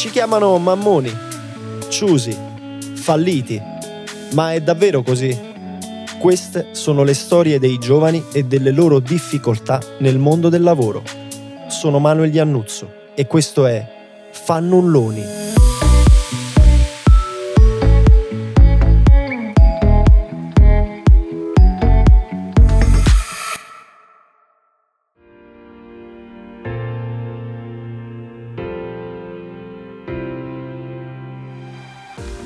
Ci chiamano mammoni, ciusi, falliti, ma è davvero così? Queste sono le storie dei giovani e delle loro difficoltà nel mondo del lavoro. Sono Manuel Iannuzzo e questo è Fannulloni.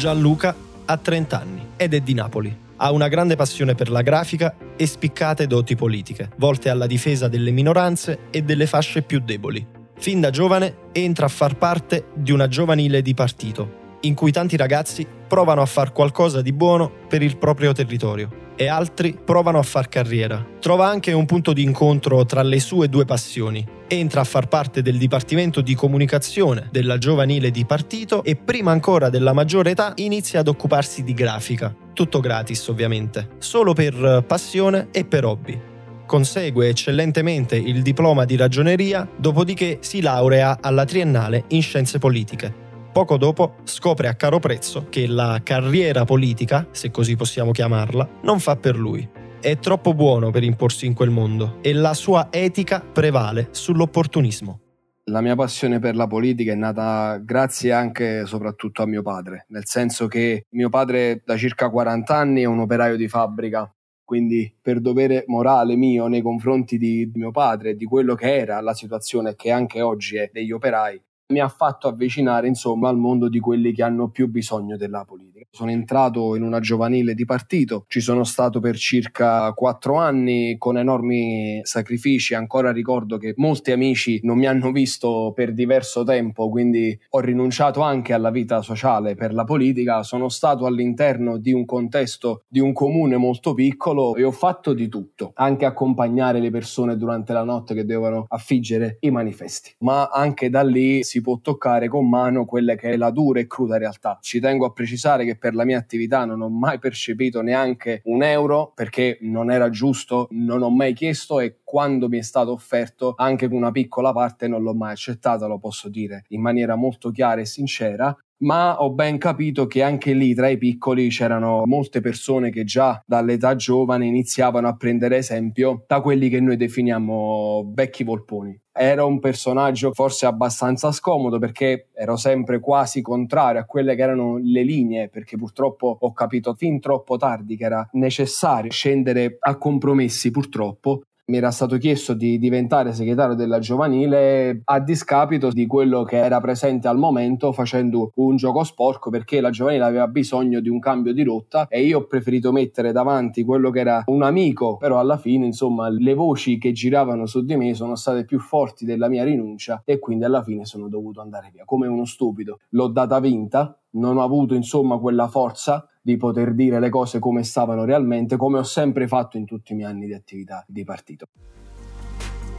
Gianluca ha 30 anni ed è di Napoli. Ha una grande passione per la grafica e spiccate doti politiche, volte alla difesa delle minoranze e delle fasce più deboli. Fin da giovane entra a far parte di una giovanile di partito, in cui tanti ragazzi provano a far qualcosa di buono per il proprio territorio e altri provano a far carriera. Trova anche un punto di incontro tra le sue due passioni. Entra a far parte del Dipartimento di Comunicazione della giovanile di partito e prima ancora della maggiore età inizia ad occuparsi di grafica. Tutto gratis ovviamente, solo per passione e per hobby. Consegue eccellentemente il diploma di ragioneria, dopodiché si laurea alla triennale in scienze politiche. Poco dopo scopre a caro prezzo che la carriera politica, se così possiamo chiamarla, non fa per lui. È troppo buono per imporsi in quel mondo e la sua etica prevale sull'opportunismo. La mia passione per la politica è nata grazie anche e soprattutto a mio padre, nel senso che mio padre da circa 40 anni è un operaio di fabbrica, quindi per dovere morale mio nei confronti di mio padre di quello che era la situazione che anche oggi è degli operai, mi ha fatto avvicinare insomma al mondo di quelli che hanno più bisogno della politica. Sono entrato in una giovanile di partito, ci sono stato per circa quattro anni con enormi sacrifici, ancora ricordo che molti amici non mi hanno visto per diverso tempo, quindi ho rinunciato anche alla vita sociale per la politica, sono stato all'interno di un contesto di un comune molto piccolo e ho fatto di tutto, anche accompagnare le persone durante la notte che devono affiggere i manifesti, ma anche da lì si può toccare con mano quella che è la dura e cruda realtà. Ci tengo a precisare che per la mia attività non ho mai percepito neanche un euro perché non era giusto, non ho mai chiesto e quando mi è stato offerto anche con una piccola parte non l'ho mai accettata, lo posso dire in maniera molto chiara e sincera ma ho ben capito che anche lì tra i piccoli c'erano molte persone che già dall'età giovane iniziavano a prendere esempio da quelli che noi definiamo vecchi volponi. Era un personaggio forse abbastanza scomodo perché ero sempre quasi contrario a quelle che erano le linee, perché purtroppo ho capito fin troppo tardi che era necessario scendere a compromessi purtroppo mi era stato chiesto di diventare segretario della giovanile a discapito di quello che era presente al momento facendo un gioco sporco perché la giovanile aveva bisogno di un cambio di rotta e io ho preferito mettere davanti quello che era un amico però alla fine insomma le voci che giravano su di me sono state più forti della mia rinuncia e quindi alla fine sono dovuto andare via come uno stupido. L'ho data vinta non ho avuto insomma quella forza di poter dire le cose come stavano realmente, come ho sempre fatto in tutti i miei anni di attività di partito.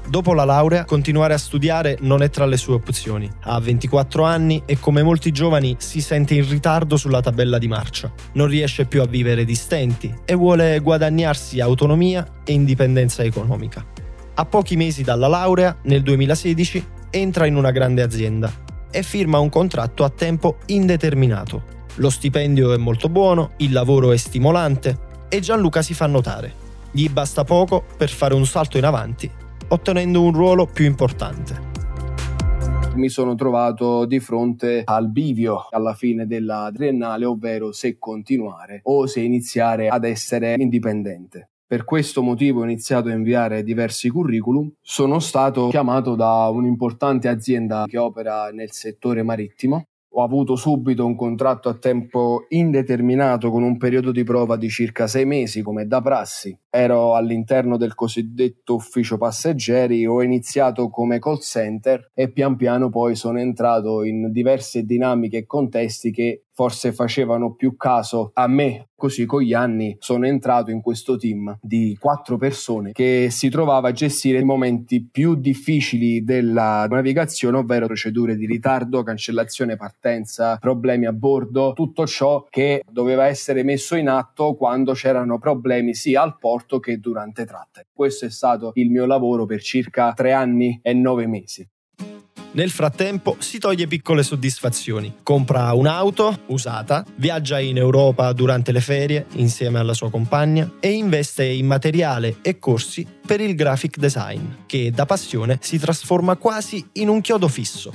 Dopo la laurea, continuare a studiare non è tra le sue opzioni. Ha 24 anni e come molti giovani si sente in ritardo sulla tabella di marcia. Non riesce più a vivere di stenti e vuole guadagnarsi autonomia e indipendenza economica. A pochi mesi dalla laurea, nel 2016, entra in una grande azienda e firma un contratto a tempo indeterminato lo stipendio è molto buono, il lavoro è stimolante e Gianluca si fa notare. Gli basta poco per fare un salto in avanti, ottenendo un ruolo più importante mi sono trovato di fronte al bivio alla fine della triennale, ovvero se continuare o se iniziare ad essere indipendente. Per questo motivo ho iniziato a inviare diversi curriculum. Sono stato chiamato da un'importante azienda che opera nel settore marittimo ho avuto subito un contratto a tempo indeterminato con un periodo di prova di circa sei mesi come da prassi. Ero all'interno del cosiddetto ufficio passeggeri, ho iniziato come call center e pian piano poi sono entrato in diverse dinamiche e contesti che forse facevano più caso a me. Così con gli anni sono entrato in questo team di quattro persone che si trovava a gestire i momenti più difficili della navigazione, ovvero procedure di ritardo, cancellazione partenza, problemi a bordo, tutto ciò che doveva essere messo in atto quando c'erano problemi sia al porto che durante tratte. Questo è stato il mio lavoro per circa tre anni e nove mesi. Nel frattempo si toglie piccole soddisfazioni. Compra un'auto usata, viaggia in Europa durante le ferie insieme alla sua compagna e investe in materiale e corsi per il graphic design, che da passione si trasforma quasi in un chiodo fisso.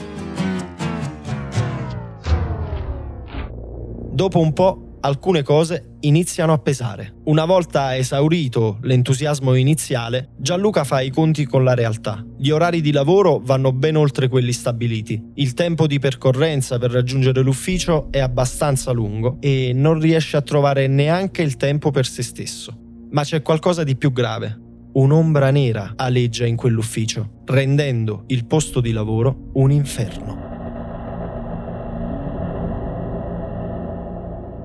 Dopo un po' alcune cose iniziano a pesare. Una volta esaurito l'entusiasmo iniziale, Gianluca fa i conti con la realtà. Gli orari di lavoro vanno ben oltre quelli stabiliti. Il tempo di percorrenza per raggiungere l'ufficio è abbastanza lungo e non riesce a trovare neanche il tempo per se stesso. Ma c'è qualcosa di più grave. Un'ombra nera aleggia in quell'ufficio, rendendo il posto di lavoro un inferno.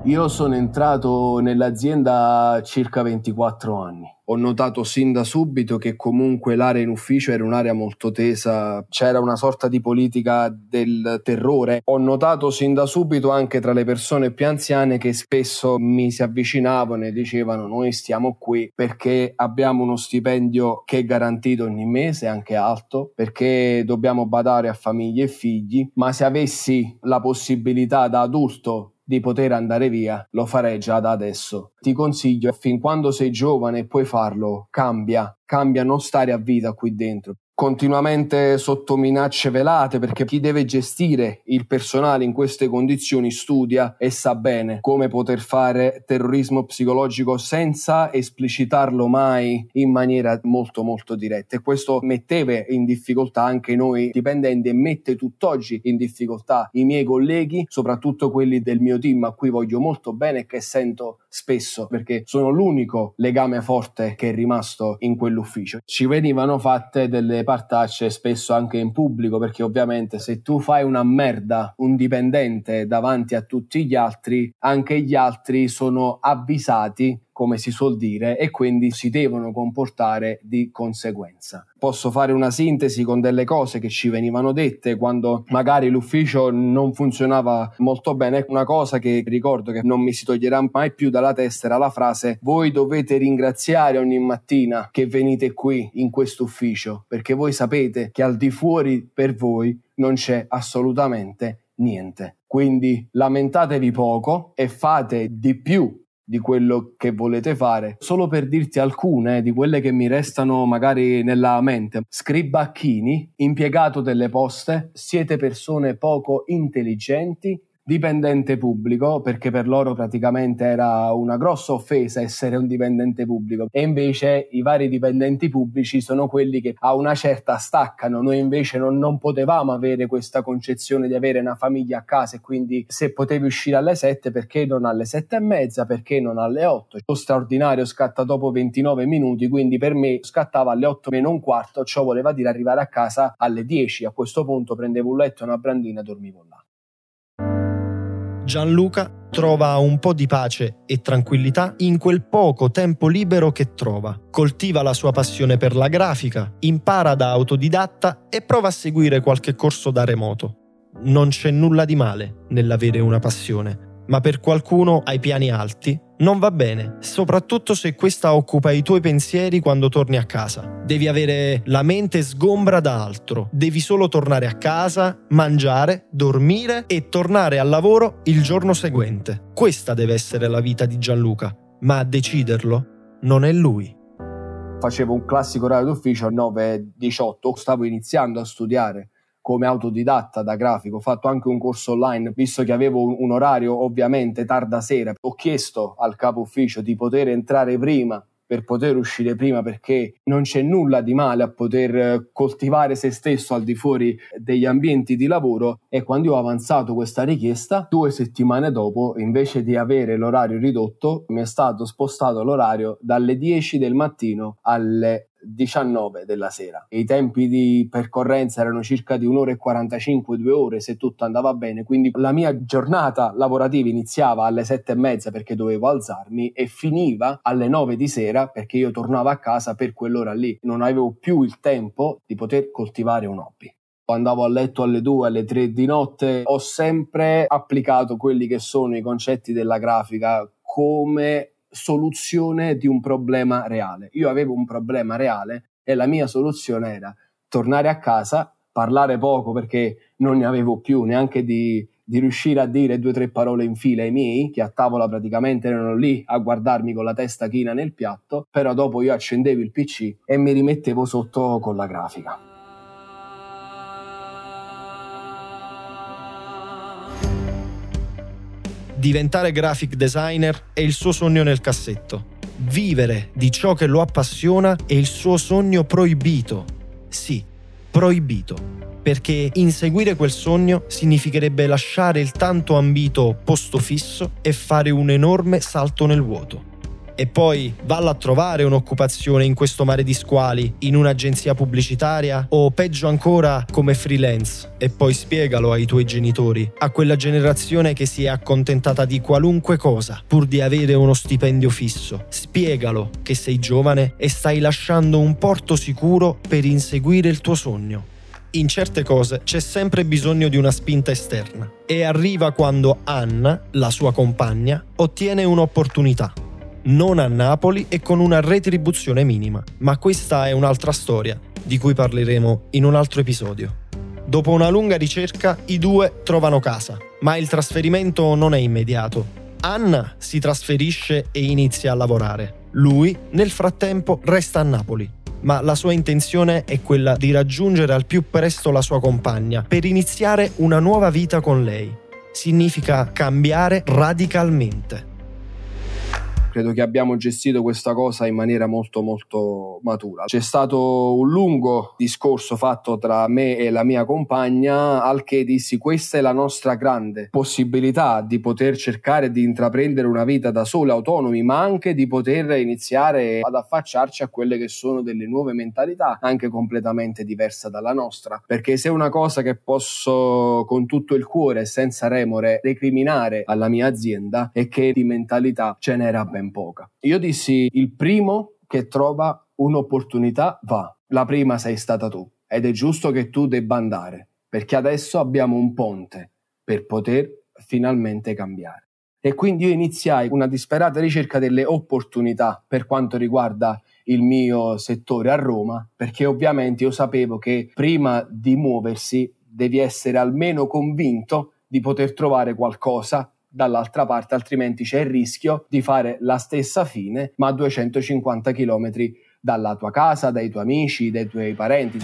Io sono entrato nell'azienda circa 24 anni. Ho notato sin da subito che comunque l'area in ufficio era un'area molto tesa, c'era una sorta di politica del terrore. Ho notato sin da subito anche tra le persone più anziane che spesso mi si avvicinavano e dicevano noi stiamo qui perché abbiamo uno stipendio che è garantito ogni mese, anche alto, perché dobbiamo badare a famiglie e figli, ma se avessi la possibilità da adulto di poter andare via, lo farei già da adesso. Ti consiglio, fin quando sei giovane e puoi farlo, cambia, cambia non stare a vita qui dentro. Continuamente sotto minacce velate perché chi deve gestire il personale in queste condizioni studia e sa bene come poter fare terrorismo psicologico senza esplicitarlo mai in maniera molto molto diretta. E questo metteva in difficoltà anche noi dipendenti e mette tutt'oggi in difficoltà i miei colleghi soprattutto quelli del mio team a cui voglio molto bene e che sento spesso perché sono l'unico legame forte che è rimasto in quell'ufficio. Ci venivano fatte delle partacce spesso anche in pubblico perché ovviamente se tu fai una merda un dipendente davanti a tutti gli altri anche gli altri sono avvisati come si suol dire, e quindi si devono comportare di conseguenza. Posso fare una sintesi con delle cose che ci venivano dette quando magari l'ufficio non funzionava molto bene. Una cosa che ricordo che non mi si toglierà mai più dalla testa era la frase voi dovete ringraziare ogni mattina che venite qui in questo ufficio perché voi sapete che al di fuori per voi non c'è assolutamente niente. Quindi lamentatevi poco e fate di più di quello che volete fare. Solo per dirti alcune di quelle che mi restano magari nella mente. Scribacchini, impiegato delle poste, siete persone poco intelligenti dipendente pubblico, perché per loro praticamente era una grossa offesa essere un dipendente pubblico e invece i vari dipendenti pubblici sono quelli che a una certa staccano, noi invece non, non potevamo avere questa concezione di avere una famiglia a casa e quindi se potevi uscire alle 7 perché non alle 7 e mezza, perché non alle 8. Lo straordinario scatta dopo 29 minuti, quindi per me scattava alle 8 meno un quarto, ciò voleva dire arrivare a casa alle 10, a questo punto prendevo un letto e una brandina e dormivo là. Gianluca trova un po' di pace e tranquillità in quel poco tempo libero che trova. Coltiva la sua passione per la grafica, impara da autodidatta e prova a seguire qualche corso da remoto. Non c'è nulla di male nell'avere una passione, ma per qualcuno hai piani alti non va bene, soprattutto se questa occupa i tuoi pensieri quando torni a casa. Devi avere la mente sgombra da altro, devi solo tornare a casa, mangiare, dormire e tornare al lavoro il giorno seguente. Questa deve essere la vita di Gianluca, ma a deciderlo non è lui. Facevo un classico orario d'ufficio alle 9-18, stavo iniziando a studiare come autodidatta da grafico, ho fatto anche un corso online, visto che avevo un, un orario ovviamente tarda sera, ho chiesto al capo ufficio di poter entrare prima per poter uscire prima perché non c'è nulla di male a poter coltivare se stesso al di fuori degli ambienti di lavoro e quando ho avanzato questa richiesta due settimane dopo invece di avere l'orario ridotto mi è stato spostato l'orario dalle 10 del mattino alle 19 della sera. I tempi di percorrenza erano circa di un'ora e 45, due ore se tutto andava bene, quindi la mia giornata lavorativa iniziava alle sette e mezza perché dovevo alzarmi e finiva alle 9 di sera perché io tornavo a casa per quell'ora lì. Non avevo più il tempo di poter coltivare un hobby andavo a letto alle 2, alle 3 di notte, ho sempre applicato quelli che sono i concetti della grafica come soluzione di un problema reale. Io avevo un problema reale e la mia soluzione era tornare a casa, parlare poco perché non ne avevo più neanche di, di riuscire a dire due o tre parole in fila ai miei, che a tavola praticamente erano lì a guardarmi con la testa china nel piatto, però dopo io accendevo il PC e mi rimettevo sotto con la grafica. Diventare graphic designer è il suo sogno nel cassetto. Vivere di ciò che lo appassiona è il suo sogno proibito. Sì, proibito. Perché inseguire quel sogno significherebbe lasciare il tanto ambito posto fisso e fare un enorme salto nel vuoto e poi valla a trovare un'occupazione in questo mare di squali, in un'agenzia pubblicitaria o peggio ancora come freelance e poi spiegalo ai tuoi genitori, a quella generazione che si è accontentata di qualunque cosa pur di avere uno stipendio fisso. Spiegalo che sei giovane e stai lasciando un porto sicuro per inseguire il tuo sogno. In certe cose c'è sempre bisogno di una spinta esterna e arriva quando Anna, la sua compagna, ottiene un'opportunità non a Napoli e con una retribuzione minima. Ma questa è un'altra storia, di cui parleremo in un altro episodio. Dopo una lunga ricerca, i due trovano casa, ma il trasferimento non è immediato. Anna si trasferisce e inizia a lavorare. Lui, nel frattempo, resta a Napoli. Ma la sua intenzione è quella di raggiungere al più presto la sua compagna per iniziare una nuova vita con lei. Significa cambiare radicalmente credo che abbiamo gestito questa cosa in maniera molto molto matura. C'è stato un lungo discorso fatto tra me e la mia compagna al che dissi questa è la nostra grande possibilità di poter cercare di intraprendere una vita da soli, autonomi, ma anche di poter iniziare ad affacciarci a quelle che sono delle nuove mentalità, anche completamente diverse dalla nostra. Perché se una cosa che posso con tutto il cuore, senza remore, recriminare alla mia azienda è che di mentalità ce n'era ben ben poca. Io dissi il primo che trova un'opportunità va. La prima sei stata tu ed è giusto che tu debba andare perché adesso abbiamo un ponte per poter finalmente cambiare. E quindi io iniziai una disperata ricerca delle opportunità per quanto riguarda il mio settore a Roma, perché ovviamente io sapevo che prima di muoversi devi essere almeno convinto di poter trovare qualcosa dall'altra parte, altrimenti c'è il rischio di fare la stessa fine, ma a 250 km dalla tua casa, dai tuoi amici, dai tuoi parenti.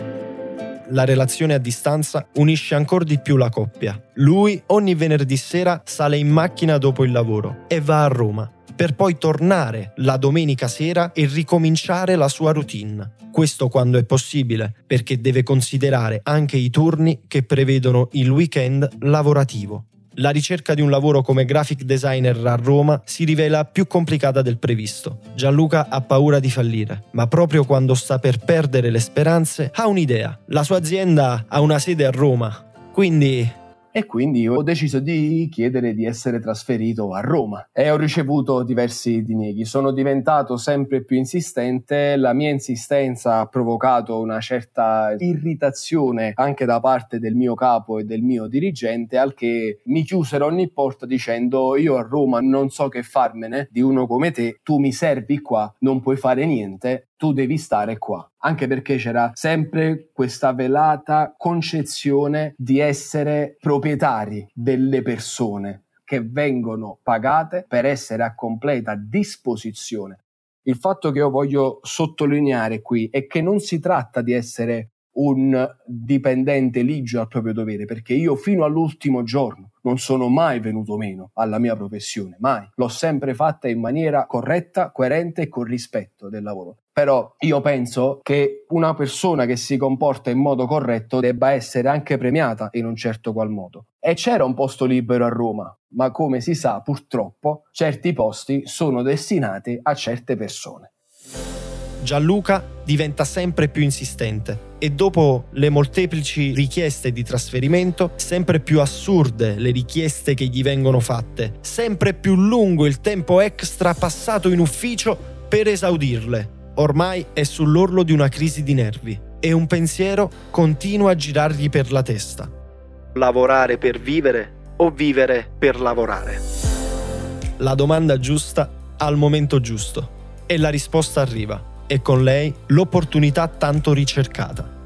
La relazione a distanza unisce ancora di più la coppia. Lui ogni venerdì sera sale in macchina dopo il lavoro e va a Roma per poi tornare la domenica sera e ricominciare la sua routine. Questo quando è possibile, perché deve considerare anche i turni che prevedono il weekend lavorativo la ricerca di un lavoro come graphic designer a Roma si rivela più complicata del previsto. Gianluca ha paura di fallire, ma proprio quando sta per perdere le speranze ha un'idea. La sua azienda ha una sede a Roma, quindi e quindi ho deciso di chiedere di essere trasferito a Roma. E ho ricevuto diversi dinieghi. Sono diventato sempre più insistente, la mia insistenza ha provocato una certa irritazione anche da parte del mio capo e del mio dirigente, al che mi chiusero ogni porta dicendo io a Roma non so che farmene di uno come te, tu mi servi qua, non puoi fare niente tu devi stare qua. Anche perché c'era sempre questa velata concezione di essere proprietari delle persone che vengono pagate per essere a completa disposizione. Il fatto che io voglio sottolineare qui è che non si tratta di essere un dipendente ligio al proprio dovere, perché io fino all'ultimo giorno non sono mai venuto meno alla mia professione, mai. L'ho sempre fatta in maniera corretta, coerente e con rispetto del lavoro. Però io penso che una persona che si comporta in modo corretto debba essere anche premiata in un certo qual modo. E c'era un posto libero a Roma, ma come si sa purtroppo certi posti sono destinati a certe persone. Gianluca diventa sempre più insistente e dopo le molteplici richieste di trasferimento, sempre più assurde le richieste che gli vengono fatte, sempre più lungo il tempo extra passato in ufficio per esaudirle. Ormai è sull'orlo di una crisi di nervi e un pensiero continua a girargli per la testa. Lavorare per vivere o vivere per lavorare? La domanda giusta al momento giusto e la risposta arriva e con lei l'opportunità tanto ricercata.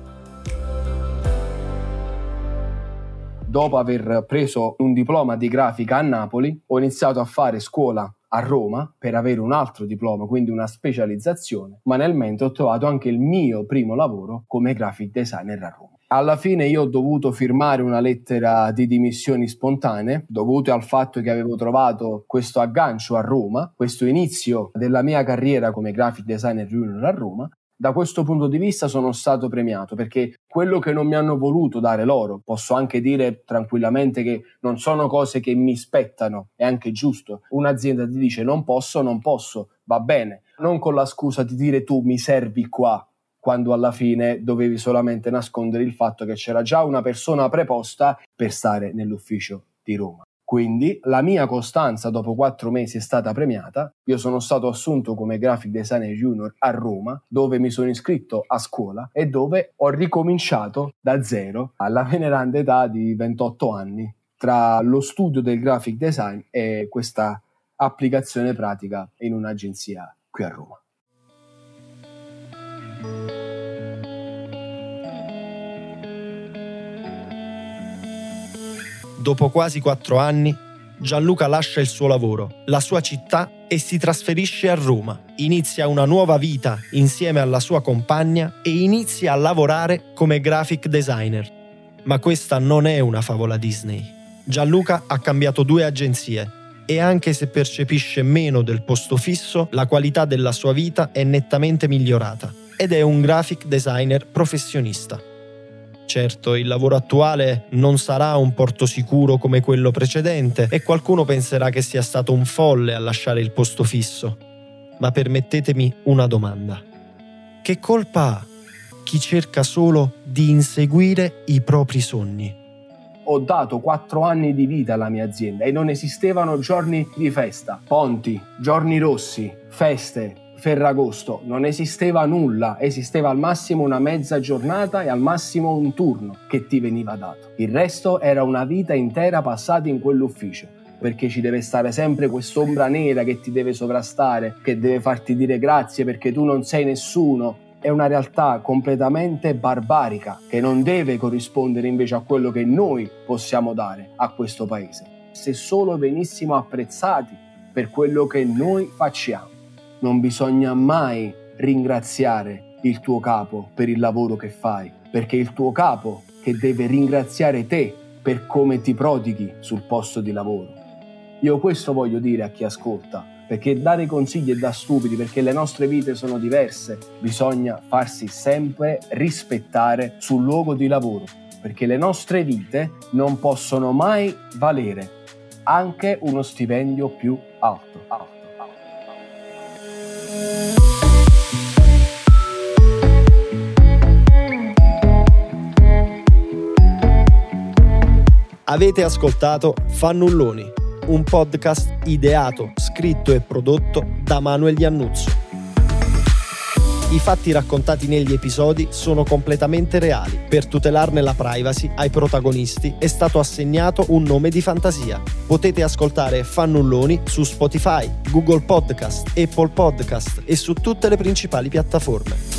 dopo aver preso un diploma di grafica a Napoli, ho iniziato a fare scuola a Roma per avere un altro diploma, quindi una specializzazione, ma nel mentre ho trovato anche il mio primo lavoro come graphic designer a Roma. Alla fine io ho dovuto firmare una lettera di dimissioni spontanee, dovute al fatto che avevo trovato questo aggancio a Roma, questo inizio della mia carriera come graphic designer junior a Roma, da questo punto di vista sono stato premiato perché quello che non mi hanno voluto dare loro, posso anche dire tranquillamente che non sono cose che mi spettano, è anche giusto. Un'azienda ti dice non posso, non posso, va bene, non con la scusa di dire tu mi servi qua, quando alla fine dovevi solamente nascondere il fatto che c'era già una persona preposta per stare nell'ufficio di Roma. Quindi la mia costanza dopo quattro mesi è stata premiata. Io sono stato assunto come graphic designer junior a Roma, dove mi sono iscritto a scuola e dove ho ricominciato da zero alla veneranda età di 28 anni tra lo studio del graphic design e questa applicazione pratica in un'agenzia qui a Roma. Dopo quasi quattro anni, Gianluca lascia il suo lavoro, la sua città e si trasferisce a Roma. Inizia una nuova vita insieme alla sua compagna e inizia a lavorare come graphic designer. Ma questa non è una favola Disney. Gianluca ha cambiato due agenzie e anche se percepisce meno del posto fisso, la qualità della sua vita è nettamente migliorata ed è un graphic designer professionista. Certo, il lavoro attuale non sarà un porto sicuro come quello precedente e qualcuno penserà che sia stato un folle a lasciare il posto fisso. Ma permettetemi una domanda. Che colpa ha chi cerca solo di inseguire i propri sogni? Ho dato quattro anni di vita alla mia azienda e non esistevano giorni di festa, ponti, giorni rossi, feste, Ferragosto non esisteva nulla, esisteva al massimo una mezza giornata e al massimo un turno che ti veniva dato. Il resto era una vita intera passata in quell'ufficio perché ci deve stare sempre quest'ombra nera che ti deve sovrastare, che deve farti dire grazie perché tu non sei nessuno. È una realtà completamente barbarica che non deve corrispondere invece a quello che noi possiamo dare a questo paese. Se solo venissimo apprezzati per quello che noi facciamo non bisogna mai ringraziare il tuo capo per il lavoro che fai, perché è il tuo capo che deve ringraziare te per come ti prodighi sul posto di lavoro. Io questo voglio dire a chi ascolta, perché dare consigli è da stupidi, perché le nostre vite sono diverse, bisogna farsi sempre rispettare sul luogo di lavoro, perché le nostre vite non possono mai valere anche uno stipendio più alto. alto. Avete ascoltato Fannulloni, un podcast ideato, scritto e prodotto da Manuel Iannuzzo. I fatti raccontati negli episodi sono completamente reali. Per tutelarne la privacy ai protagonisti è stato assegnato un nome di fantasia. Potete ascoltare Fannulloni su Spotify, Google Podcast, Apple Podcast e su tutte le principali piattaforme.